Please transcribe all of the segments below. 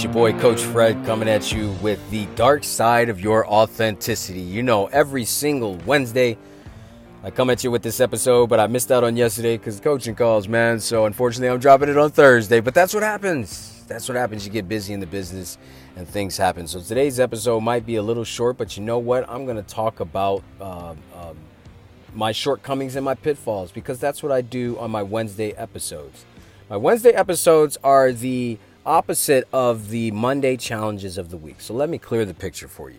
It's your boy, Coach Fred, coming at you with the dark side of your authenticity. You know, every single Wednesday, I come at you with this episode, but I missed out on yesterday because coaching calls, man. So unfortunately, I'm dropping it on Thursday. But that's what happens. That's what happens. You get busy in the business and things happen. So today's episode might be a little short, but you know what? I'm going to talk about um, um, my shortcomings and my pitfalls because that's what I do on my Wednesday episodes. My Wednesday episodes are the opposite of the Monday challenges of the week. So let me clear the picture for you.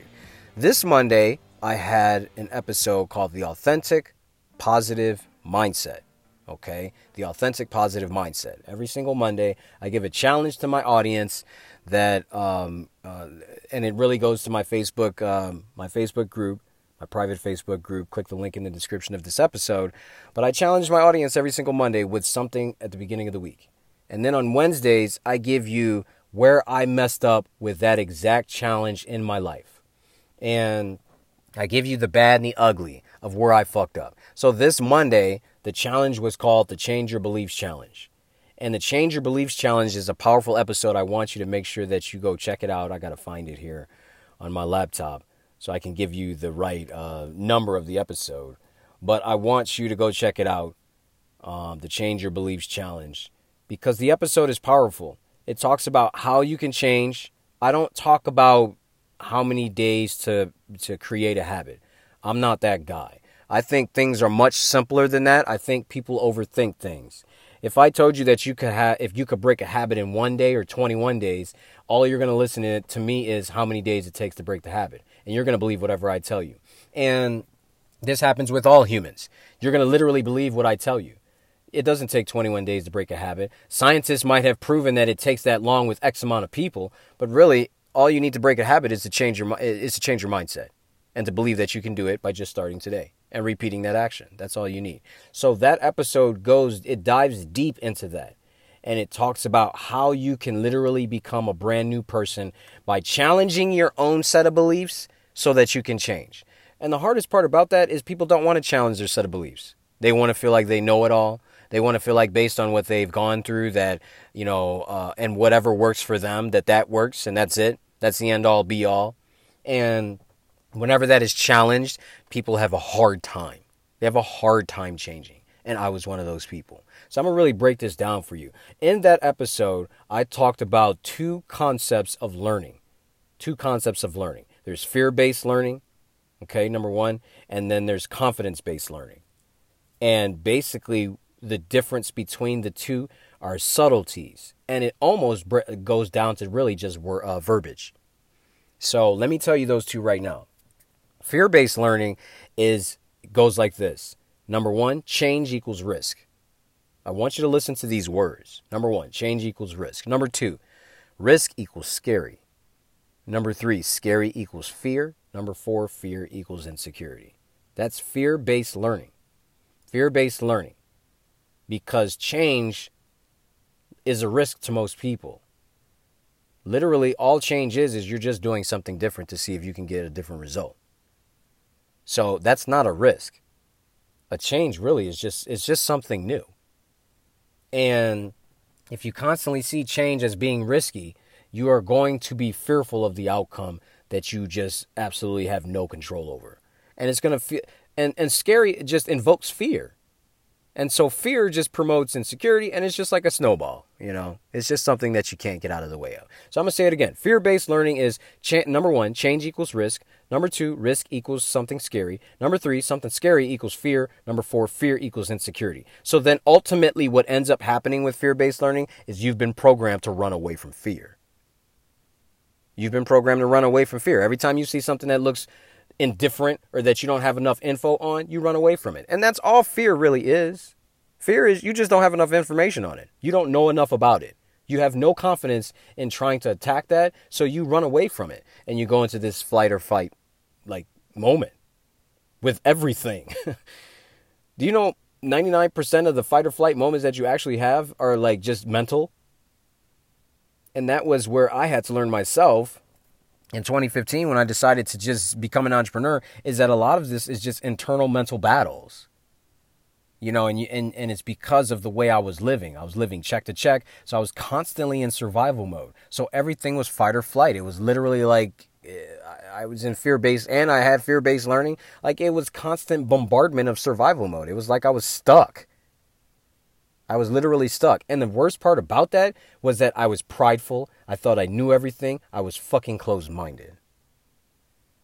This Monday, I had an episode called The Authentic Positive Mindset. Okay? The Authentic Positive Mindset. Every single Monday, I give a challenge to my audience that, um, uh, and it really goes to my Facebook, um, my Facebook group my private Facebook group. Click the link in the description of this episode. But I challenge my audience every single Monday with something at the beginning of the week. And then on Wednesdays, I give you where I messed up with that exact challenge in my life. And I give you the bad and the ugly of where I fucked up. So this Monday, the challenge was called the Change Your Beliefs Challenge. And the Change Your Beliefs Challenge is a powerful episode. I want you to make sure that you go check it out. I got to find it here on my laptop so I can give you the right uh, number of the episode. But I want you to go check it out, um, the Change Your Beliefs Challenge, because the episode is powerful. It talks about how you can change. I don't talk about how many days to to create a habit. I'm not that guy. I think things are much simpler than that. I think people overthink things. If I told you that you could have if you could break a habit in 1 day or 21 days, all you're going to listen to, to me is how many days it takes to break the habit and you're going to believe whatever I tell you. And this happens with all humans. You're going to literally believe what I tell you. It doesn't take 21 days to break a habit. Scientists might have proven that it takes that long with X amount of people, but really, all you need to break a habit is to change your is to change your mindset and to believe that you can do it by just starting today and repeating that action. That's all you need. So that episode goes it dives deep into that and it talks about how you can literally become a brand new person by challenging your own set of beliefs so that you can change. And the hardest part about that is people don't want to challenge their set of beliefs. They want to feel like they know it all. They want to feel like based on what they've gone through that, you know, uh, and whatever works for them, that that works and that's it. That's the end all be all. And whenever that is challenged, people have a hard time. They have a hard time changing. And I was one of those people. So I'm going to really break this down for you. In that episode, I talked about two concepts of learning. Two concepts of learning. There's fear based learning, okay, number one, and then there's confidence based learning. And basically, the difference between the two are subtleties. And it almost goes down to really just uh, verbiage. So let me tell you those two right now. Fear based learning is goes like this. Number one, change equals risk. I want you to listen to these words. Number one, change equals risk. Number two, risk equals scary. Number three, scary equals fear. Number four, fear equals insecurity. That's fear based learning. Fear based learning. Because change is a risk to most people. Literally, all change is, is you're just doing something different to see if you can get a different result. So that's not a risk. A change really is just, it's just something new. And if you constantly see change as being risky, you are going to be fearful of the outcome that you just absolutely have no control over. And it's going to feel and and scary It just invokes fear. And so fear just promotes insecurity and it's just like a snowball, you know. It's just something that you can't get out of the way of. So I'm going to say it again. Fear-based learning is cha- number 1, change equals risk. Number 2, risk equals something scary. Number 3, something scary equals fear. Number 4, fear equals insecurity. So then ultimately what ends up happening with fear-based learning is you've been programmed to run away from fear. You've been programmed to run away from fear. Every time you see something that looks indifferent or that you don't have enough info on, you run away from it. And that's all fear really is. Fear is you just don't have enough information on it. You don't know enough about it. You have no confidence in trying to attack that, so you run away from it and you go into this flight or fight like moment with everything. Do you know 99% of the fight or flight moments that you actually have are like just mental? And that was where I had to learn myself in 2015 when I decided to just become an entrepreneur is that a lot of this is just internal mental battles. You know, and, you, and and it's because of the way I was living. I was living check to check, so I was constantly in survival mode. So everything was fight or flight. It was literally like eh, I was in fear based and I had fear based learning. Like it was constant bombardment of survival mode. It was like I was stuck. I was literally stuck. And the worst part about that was that I was prideful. I thought I knew everything. I was fucking closed minded.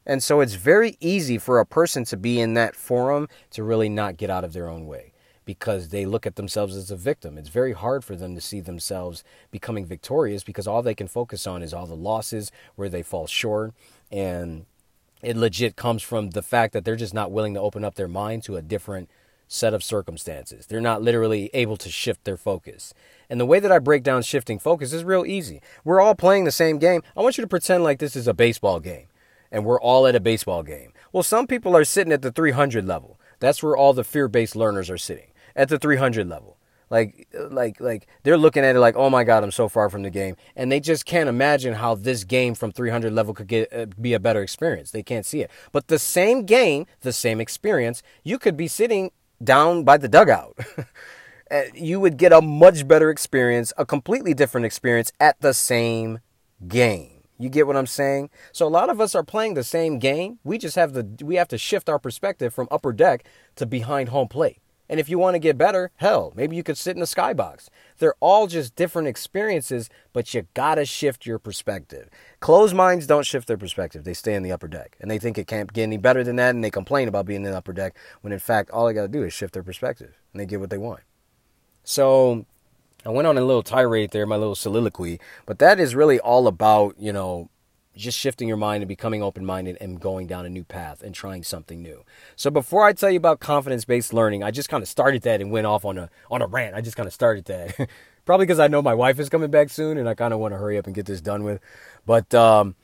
And so it's very easy for a person to be in that forum to really not get out of their own way because they look at themselves as a victim. It's very hard for them to see themselves becoming victorious because all they can focus on is all the losses where they fall short. And it legit comes from the fact that they're just not willing to open up their mind to a different set of circumstances. They're not literally able to shift their focus. And the way that I break down shifting focus is real easy. We're all playing the same game. I want you to pretend like this is a baseball game and we're all at a baseball game. Well, some people are sitting at the 300 level. That's where all the fear-based learners are sitting at the 300 level. Like, like, like they're looking at it like, oh my God, I'm so far from the game, and they just can't imagine how this game from 300 level could get uh, be a better experience. They can't see it. But the same game, the same experience, you could be sitting down by the dugout. Uh, you would get a much better experience, a completely different experience at the same game. You get what I'm saying? So a lot of us are playing the same game. We just have the we have to shift our perspective from upper deck to behind home plate. And if you want to get better, hell, maybe you could sit in the skybox. They're all just different experiences, but you gotta shift your perspective. Closed minds don't shift their perspective. They stay in the upper deck. And they think it can't get any better than that, and they complain about being in the upper deck, when in fact all they gotta do is shift their perspective and they get what they want. So I went on a little tirade there, my little soliloquy, but that is really all about, you know, just shifting your mind and becoming open minded and going down a new path and trying something new. So before I tell you about confidence based learning, I just kind of started that and went off on a on a rant. I just kind of started that. Probably because I know my wife is coming back soon and I kind of want to hurry up and get this done with. But um,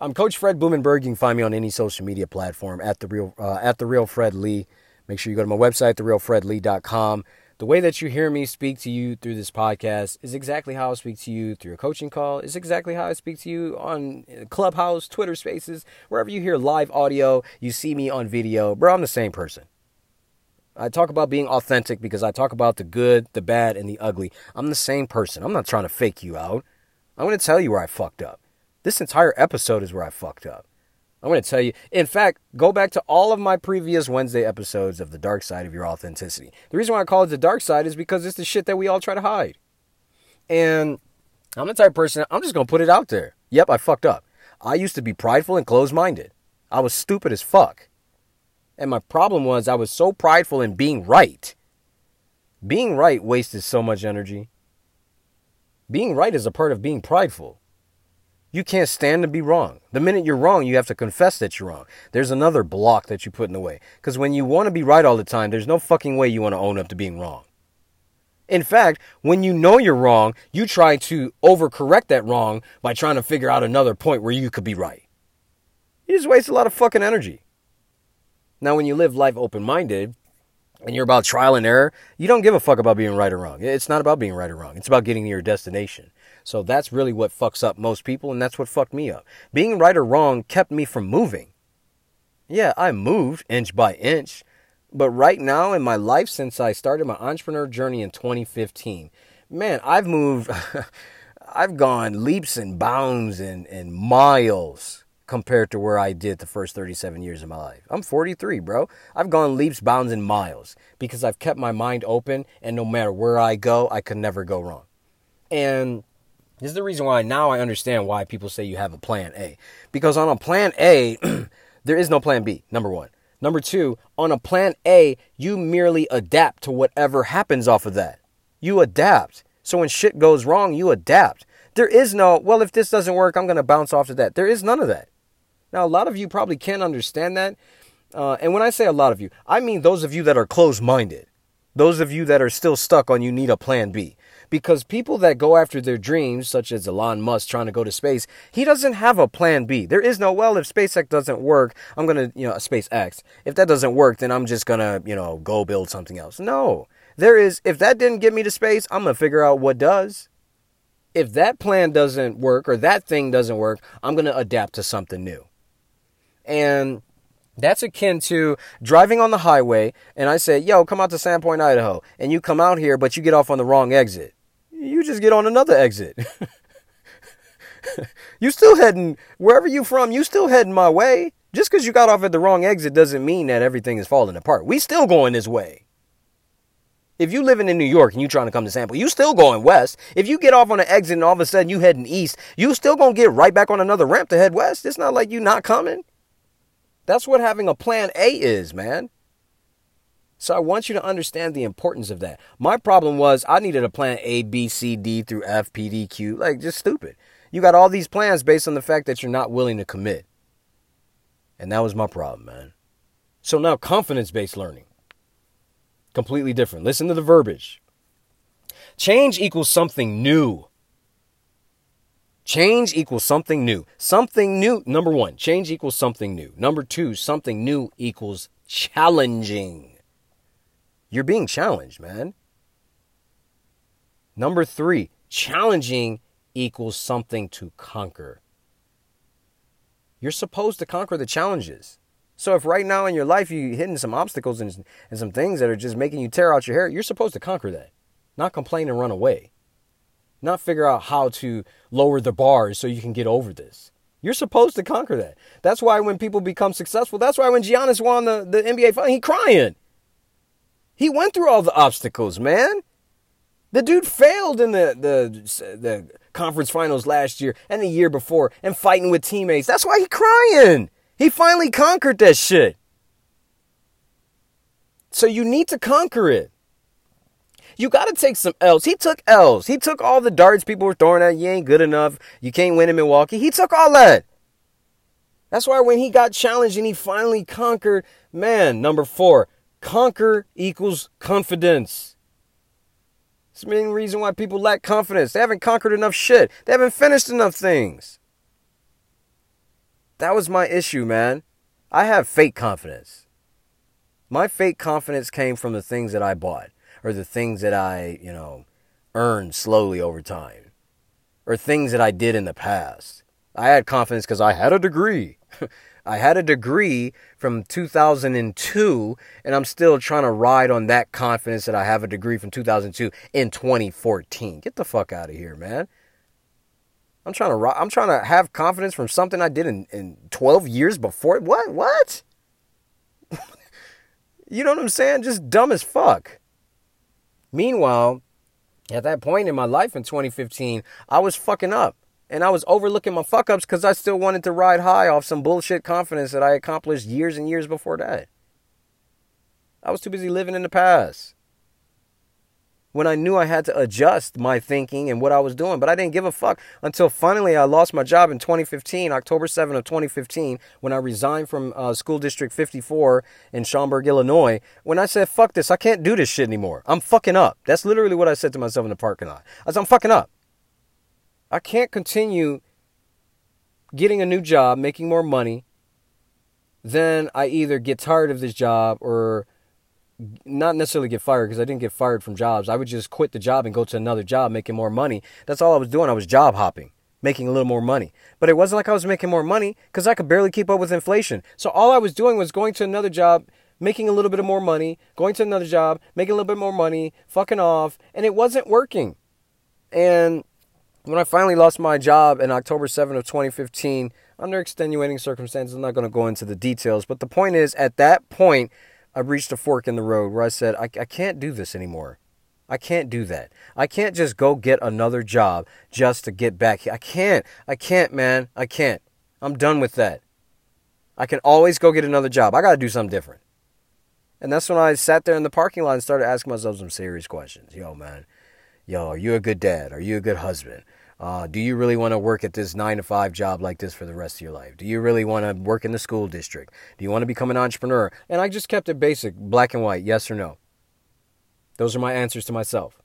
I'm Coach Fred Blumenberg. You can find me on any social media platform at the real uh, at the real Fred Lee. Make sure you go to my website, therealfredlee.com. The way that you hear me speak to you through this podcast is exactly how I speak to you through a coaching call. Is exactly how I speak to you on Clubhouse, Twitter Spaces, wherever you hear live audio, you see me on video. Bro, I'm the same person. I talk about being authentic because I talk about the good, the bad, and the ugly. I'm the same person. I'm not trying to fake you out. I'm going to tell you where I fucked up. This entire episode is where I fucked up. I'm going to tell you. In fact, go back to all of my previous Wednesday episodes of The Dark Side of Your Authenticity. The reason why I call it The Dark Side is because it's the shit that we all try to hide. And I'm the type person, I'm just going to put it out there. Yep, I fucked up. I used to be prideful and closed minded. I was stupid as fuck. And my problem was I was so prideful in being right. Being right wasted so much energy. Being right is a part of being prideful. You can't stand to be wrong. The minute you're wrong, you have to confess that you're wrong. There's another block that you put in the way. Because when you want to be right all the time, there's no fucking way you want to own up to being wrong. In fact, when you know you're wrong, you try to overcorrect that wrong by trying to figure out another point where you could be right. You just waste a lot of fucking energy. Now, when you live life open minded and you're about trial and error, you don't give a fuck about being right or wrong. It's not about being right or wrong, it's about getting to your destination. So that's really what fucks up most people, and that's what fucked me up. Being right or wrong kept me from moving. Yeah, I moved inch by inch, but right now in my life, since I started my entrepreneur journey in 2015, man, I've moved, I've gone leaps and bounds and, and miles compared to where I did the first 37 years of my life. I'm 43, bro. I've gone leaps, bounds, and miles because I've kept my mind open, and no matter where I go, I could never go wrong. And this is the reason why now I understand why people say you have a plan A. Because on a plan A, there is no plan B, number one. Number two, on a plan A, you merely adapt to whatever happens off of that. You adapt. So when shit goes wrong, you adapt. There is no, well, if this doesn't work, I'm going to bounce off to that. There is none of that. Now, a lot of you probably can't understand that. Uh, and when I say a lot of you, I mean those of you that are closed minded. Those of you that are still stuck on you need a plan B because people that go after their dreams, such as Elon Musk trying to go to space, he doesn't have a plan B. There is no, well, if SpaceX doesn't work, I'm going to, you know, SpaceX. If that doesn't work, then I'm just going to, you know, go build something else. No. There is, if that didn't get me to space, I'm going to figure out what does. If that plan doesn't work or that thing doesn't work, I'm going to adapt to something new. And That's akin to driving on the highway and I say, yo, come out to Sandpoint, Idaho. And you come out here, but you get off on the wrong exit. You just get on another exit. you still heading, wherever you from, you still heading my way. Just because you got off at the wrong exit doesn't mean that everything is falling apart. We still going this way. If you living in New York and you trying to come to Sandpoint, you still going west. If you get off on an exit and all of a sudden you heading east, you still gonna get right back on another ramp to head west. It's not like you not coming. That's what having a plan A is, man. So I want you to understand the importance of that. My problem was I needed a plan A, B, C, D through F, P, D, Q. Like just stupid. You got all these plans based on the fact that you're not willing to commit. And that was my problem, man. So now confidence based learning. Completely different. Listen to the verbiage. Change equals something new. Change equals something new. Something new. Number one, change equals something new. Number two, something new equals challenging. You're being challenged, man. Number three, challenging equals something to conquer. You're supposed to conquer the challenges. So if right now in your life you're hitting some obstacles and, and some things that are just making you tear out your hair, you're supposed to conquer that. Not complain and run away. Not figure out how to lower the bars so you can get over this. You're supposed to conquer that. That's why when people become successful, that's why when Giannis won the, the NBA final, he crying. He went through all the obstacles, man. The dude failed in the, the, the conference finals last year and the year before and fighting with teammates. That's why he crying. He finally conquered that shit. So you need to conquer it. You got to take some L's. He took L's. He took all the darts people were throwing at you ain't good enough. You can't win in Milwaukee. He took all that. That's why when he got challenged and he finally conquered, man, number four, conquer equals confidence. It's the main reason why people lack confidence. They haven't conquered enough shit. They haven't finished enough things. That was my issue, man. I have fake confidence. My fake confidence came from the things that I bought or the things that I, you know, earned slowly over time or things that I did in the past. I had confidence because I had a degree. I had a degree from 2002, and I'm still trying to ride on that confidence that I have a degree from 2002 in 2014. Get the fuck out of here, man. I'm trying to I'm trying to have confidence from something I did in, in 12 years before. What? What? you know what I'm saying? Just dumb as fuck. Meanwhile, at that point in my life in 2015, I was fucking up. And I was overlooking my fuck ups because I still wanted to ride high off some bullshit confidence that I accomplished years and years before that. I was too busy living in the past when I knew I had to adjust my thinking and what I was doing. But I didn't give a fuck until finally I lost my job in 2015, October 7 of 2015, when I resigned from uh, School District 54 in Schaumburg, Illinois. When I said, fuck this, I can't do this shit anymore. I'm fucking up. That's literally what I said to myself in the parking lot. I said, I'm fucking up. I can't continue getting a new job, making more money. Then I either get tired of this job or not necessarily get fired because I didn't get fired from jobs. I would just quit the job and go to another job making more money. That's all I was doing. I was job hopping, making a little more money. But it wasn't like I was making more money because I could barely keep up with inflation. So all I was doing was going to another job, making a little bit of more money, going to another job, making a little bit more money, fucking off, and it wasn't working. And when I finally lost my job in October 7 of 2015, under extenuating circumstances, I'm not going to go into the details, but the point is, at that point, I reached a fork in the road where I said, I, I can't do this anymore. I can't do that. I can't just go get another job just to get back. I can't. I can't, man. I can't. I'm done with that. I can always go get another job. I got to do something different. And that's when I sat there in the parking lot and started asking myself some serious questions. Yo, man. Yo, are you a good dad? Are you a good husband? Uh, do you really want to work at this nine to five job like this for the rest of your life? Do you really want to work in the school district? Do you want to become an entrepreneur? And I just kept it basic, black and white, yes or no. Those are my answers to myself.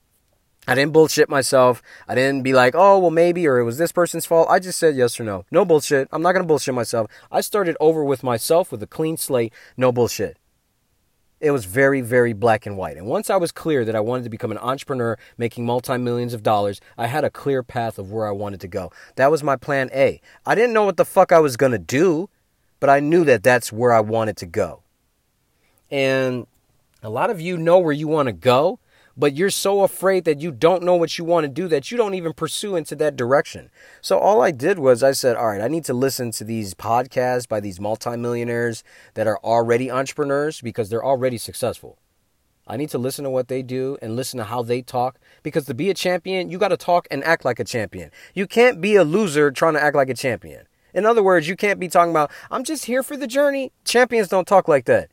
I didn't bullshit myself. I didn't be like, oh, well, maybe, or it was this person's fault. I just said yes or no. No bullshit. I'm not going to bullshit myself. I started over with myself with a clean slate. No bullshit it was very, very black and white. And once I was clear that I wanted to become an entrepreneur making multi millions of dollars, I had a clear path of where I wanted to go. That was my plan A. I didn't know what the fuck I was going to do, but I knew that that's where I wanted to go. And a lot of you know where you want to go, but you're so afraid that you don't know what you want to do that you don't even pursue into that direction. So all I did was I said, all right, I need to listen to these podcasts by these multimillionaires that are already entrepreneurs because they're already successful. I need to listen to what they do and listen to how they talk because to be a champion, you got to talk and act like a champion. You can't be a loser trying to act like a champion. In other words, you can't be talking about, I'm just here for the journey. Champions don't talk like that.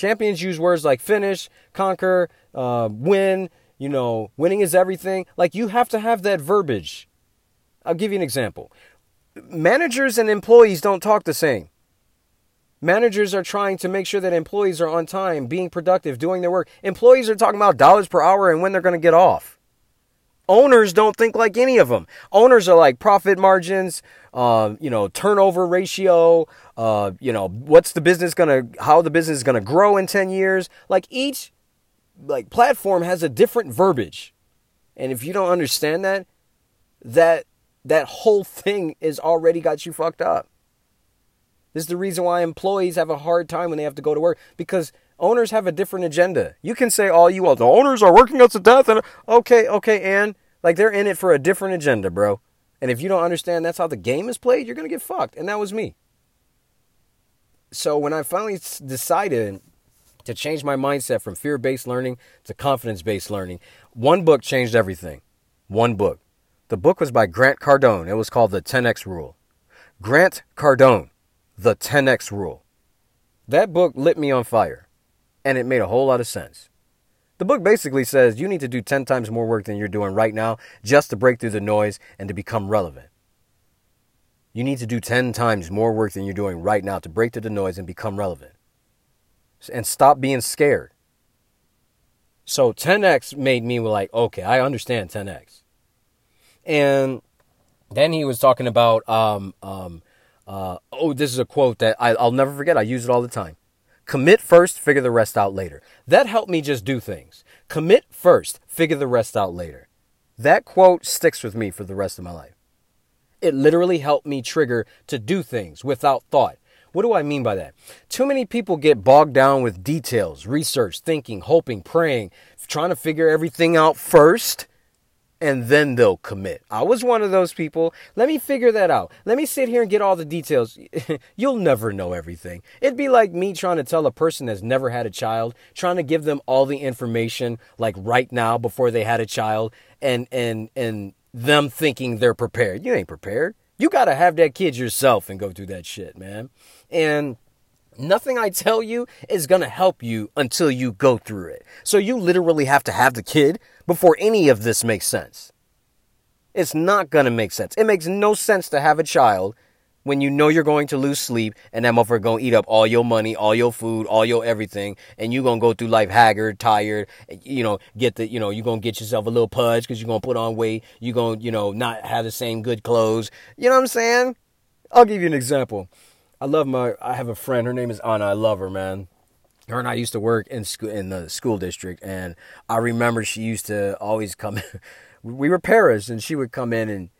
Champions use words like finish, conquer, uh, win, you know, winning is everything. Like you have to have that verbiage. I'll give you an example. Managers and employees don't talk the same. Managers are trying to make sure that employees are on time, being productive, doing their work. Employees are talking about dollars per hour and when they're going to get off. Owners don't think like any of them. Owners are like profit margins, uh, you know, turnover ratio, uh, you know, what's the business gonna, how the business is gonna grow in 10 years. Like each like platform has a different verbiage. And if you don't understand that, that that whole thing is already got you fucked up. This is the reason why employees have a hard time when they have to go to work because owners have a different agenda. You can say all you want. The owners are working us to death and okay, okay, and like they're in it for a different agenda, bro. And if you don't understand that's how the game is played, you're going to get fucked. And that was me. So when I finally decided to change my mindset from fear based learning to confidence based learning, one book changed everything. One book. The book was by Grant Cardone. It was called The 10X Rule. Grant Cardone, The 10X Rule. That book lit me on fire, and it made a whole lot of sense. The book basically says you need to do 10 times more work than you're doing right now just to break through the noise and to become relevant. You need to do 10 times more work than you're doing right now to break through the noise and become relevant. And stop being scared. So 10x made me like, okay, I understand 10x. And then he was talking about, um, um, uh, oh, this is a quote that I, I'll never forget. I use it all the time. Commit first, figure the rest out later. That helped me just do things. Commit first, figure the rest out later. That quote sticks with me for the rest of my life. It literally helped me trigger to do things without thought. What do I mean by that? Too many people get bogged down with details, research, thinking, hoping, praying, trying to figure everything out first and then they'll commit. I was one of those people. Let me figure that out. Let me sit here and get all the details. You'll never know everything. It'd be like me trying to tell a person that's never had a child, trying to give them all the information like right now before they had a child and and and them thinking they're prepared. You ain't prepared. You got to have that kid yourself and go through that shit, man. And Nothing I tell you is going to help you until you go through it. So you literally have to have the kid before any of this makes sense. It's not going to make sense. It makes no sense to have a child when you know you're going to lose sleep and that motherfucker going to eat up all your money, all your food, all your everything, and you're going to go through life haggard, tired, you know, get the, you know, you're going to get yourself a little pudge because you're going to put on weight. You're going to, you know, not have the same good clothes. You know what I'm saying? I'll give you an example. I love my. I have a friend. Her name is Anna. I love her, man. Her and I used to work in school in the school district, and I remember she used to always come. we were paras, and she would come in and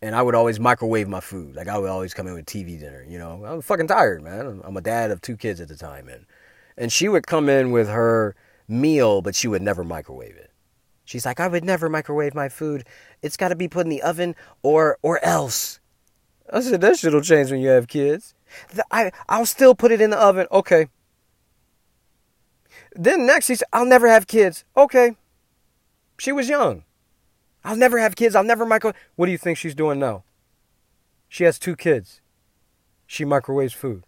and I would always microwave my food. Like I would always come in with TV dinner. You know, I'm fucking tired, man. I'm a dad of two kids at the time, and and she would come in with her meal, but she would never microwave it. She's like, I would never microwave my food. It's got to be put in the oven or or else. I said that shit'll change when you have kids. I, I'll still put it in the oven. Okay. Then next, he said, I'll never have kids. Okay. She was young. I'll never have kids. I'll never micro. What do you think she's doing now? She has two kids. She microwaves food.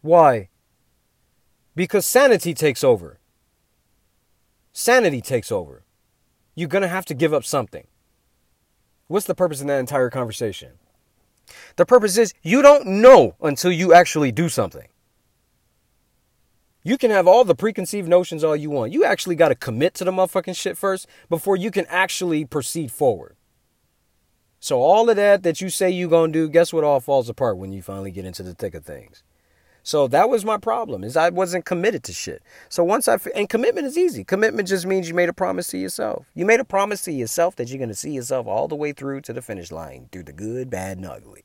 Why? Because sanity takes over. Sanity takes over. You're going to have to give up something. What's the purpose in that entire conversation? The purpose is you don't know until you actually do something. You can have all the preconceived notions all you want. You actually got to commit to the motherfucking shit first before you can actually proceed forward. So all of that that you say you going to do, guess what all falls apart when you finally get into the thick of things. So that was my problem is I wasn't committed to shit. So once I and commitment is easy. Commitment just means you made a promise to yourself. You made a promise to yourself that you're going to see yourself all the way through to the finish line, through the good, bad, and ugly.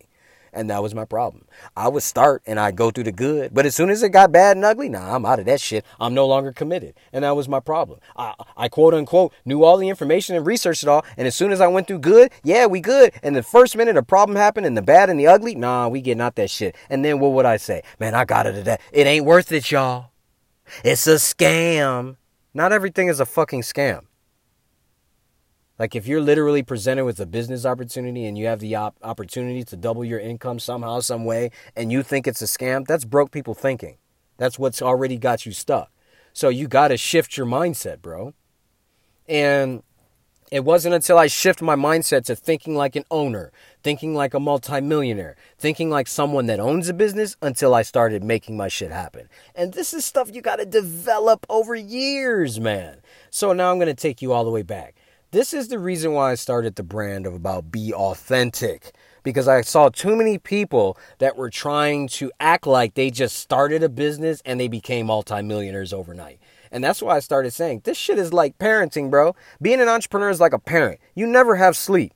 And that was my problem. I would start and I'd go through the good. But as soon as it got bad and ugly, nah, I'm out of that shit. I'm no longer committed. And that was my problem. I, I quote unquote knew all the information and researched it all. And as soon as I went through good, yeah, we good. And the first minute a problem happened and the bad and the ugly, nah, we getting out that shit. And then what would I say? Man, I got it that. It ain't worth it, y'all. It's a scam. Not everything is a fucking scam. Like if you're literally presented with a business opportunity and you have the op- opportunity to double your income somehow, some way, and you think it's a scam, that's broke people thinking. That's what's already got you stuck. So you got to shift your mindset, bro. And it wasn't until I shift my mindset to thinking like an owner, thinking like a multimillionaire, thinking like someone that owns a business until I started making my shit happen. And this is stuff you got to develop over years, man. So now I'm going to take you all the way back. This is the reason why I started the brand of about be authentic because I saw too many people that were trying to act like they just started a business and they became multimillionaires overnight. And that's why I started saying this shit is like parenting, bro. Being an entrepreneur is like a parent. You never have sleep.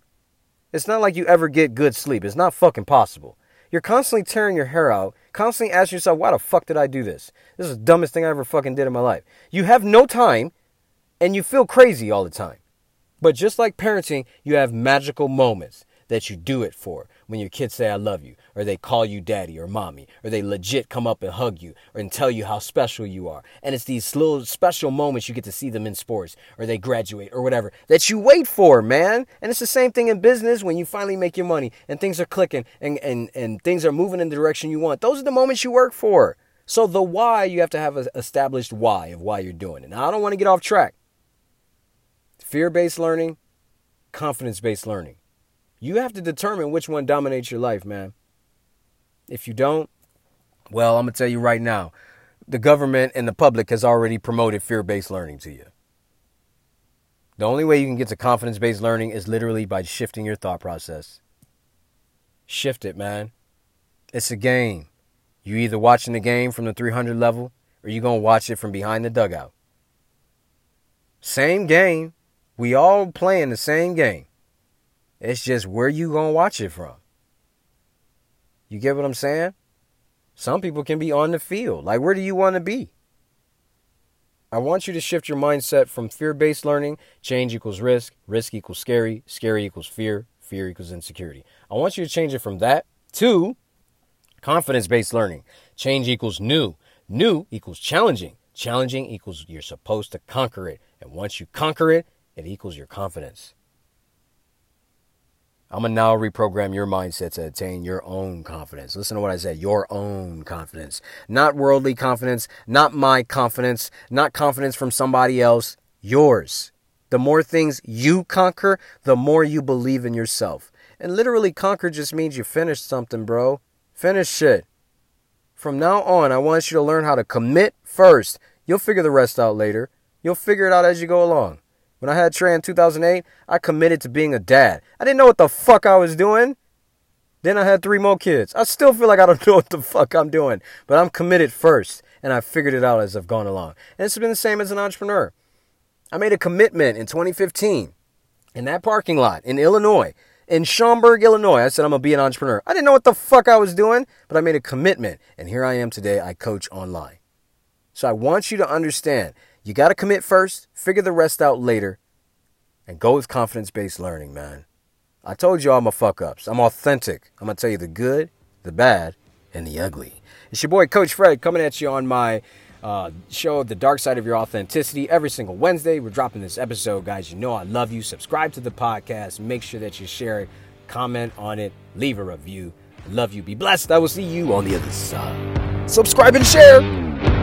It's not like you ever get good sleep. It's not fucking possible. You're constantly tearing your hair out, constantly asking yourself, why the fuck did I do this? This is the dumbest thing I ever fucking did in my life. You have no time and you feel crazy all the time. But just like parenting, you have magical moments that you do it for. When your kids say, I love you, or they call you daddy or mommy, or they legit come up and hug you and tell you how special you are. And it's these little special moments you get to see them in sports, or they graduate, or whatever, that you wait for, man. And it's the same thing in business when you finally make your money and things are clicking and, and, and things are moving in the direction you want. Those are the moments you work for. So the why, you have to have an established why of why you're doing it. Now, I don't want to get off track. Fear based learning, confidence based learning. You have to determine which one dominates your life, man. If you don't, well, I'm going to tell you right now the government and the public has already promoted fear based learning to you. The only way you can get to confidence based learning is literally by shifting your thought process. Shift it, man. It's a game. You either watching the game from the 300 level or you're going to watch it from behind the dugout. Same game, we all playing the same game. It's just where you gonna watch it from. You get what I'm saying? Some people can be on the field. Like, where do you want to be? I want you to shift your mindset from fear based learning, change equals risk, risk equals scary, scary equals fear, fear equals insecurity. I want you to change it from that to confidence based learning. Change equals new, new equals challenging, challenging equals you're supposed to conquer it. And once you conquer it, it equals your confidence. I'm going to now reprogram your mindset to attain your own confidence. Listen to what I said your own confidence. Not worldly confidence, not my confidence, not confidence from somebody else, yours. The more things you conquer, the more you believe in yourself. And literally, conquer just means you finished something, bro. Finish shit. From now on, I want you to learn how to commit first. You'll figure the rest out later. You'll figure it out as you go along. When I had Trey in 2008, I committed to being a dad. I didn't know what the fuck I was doing. Then I had three more kids. I still feel like I don't know what the fuck I'm doing, but I'm committed first, and I figured it out as I've gone along. And it's been the same as an entrepreneur. I made a commitment in 2015 in that parking lot in Illinois, in Schaumburg, Illinois. I said I'm gonna be an entrepreneur. I didn't know what the fuck I was doing, but I made a commitment, and here I am today. I coach online. So I want you to understand you got to commit first, figure the rest out later, and go with confidence based learning, man. I told you all my fuck ups. I'm authentic. I'm going to tell you the good, the bad, and the ugly. It's your boy, Coach Fred, coming at you on my uh, show, The Dark Side of Your Authenticity, every single Wednesday. We're dropping this episode, guys. You know I love you. Subscribe to the podcast. Make sure that you share it, comment on it, leave a review. Love you. Be blessed. I will see you on the other side. Subscribe and share.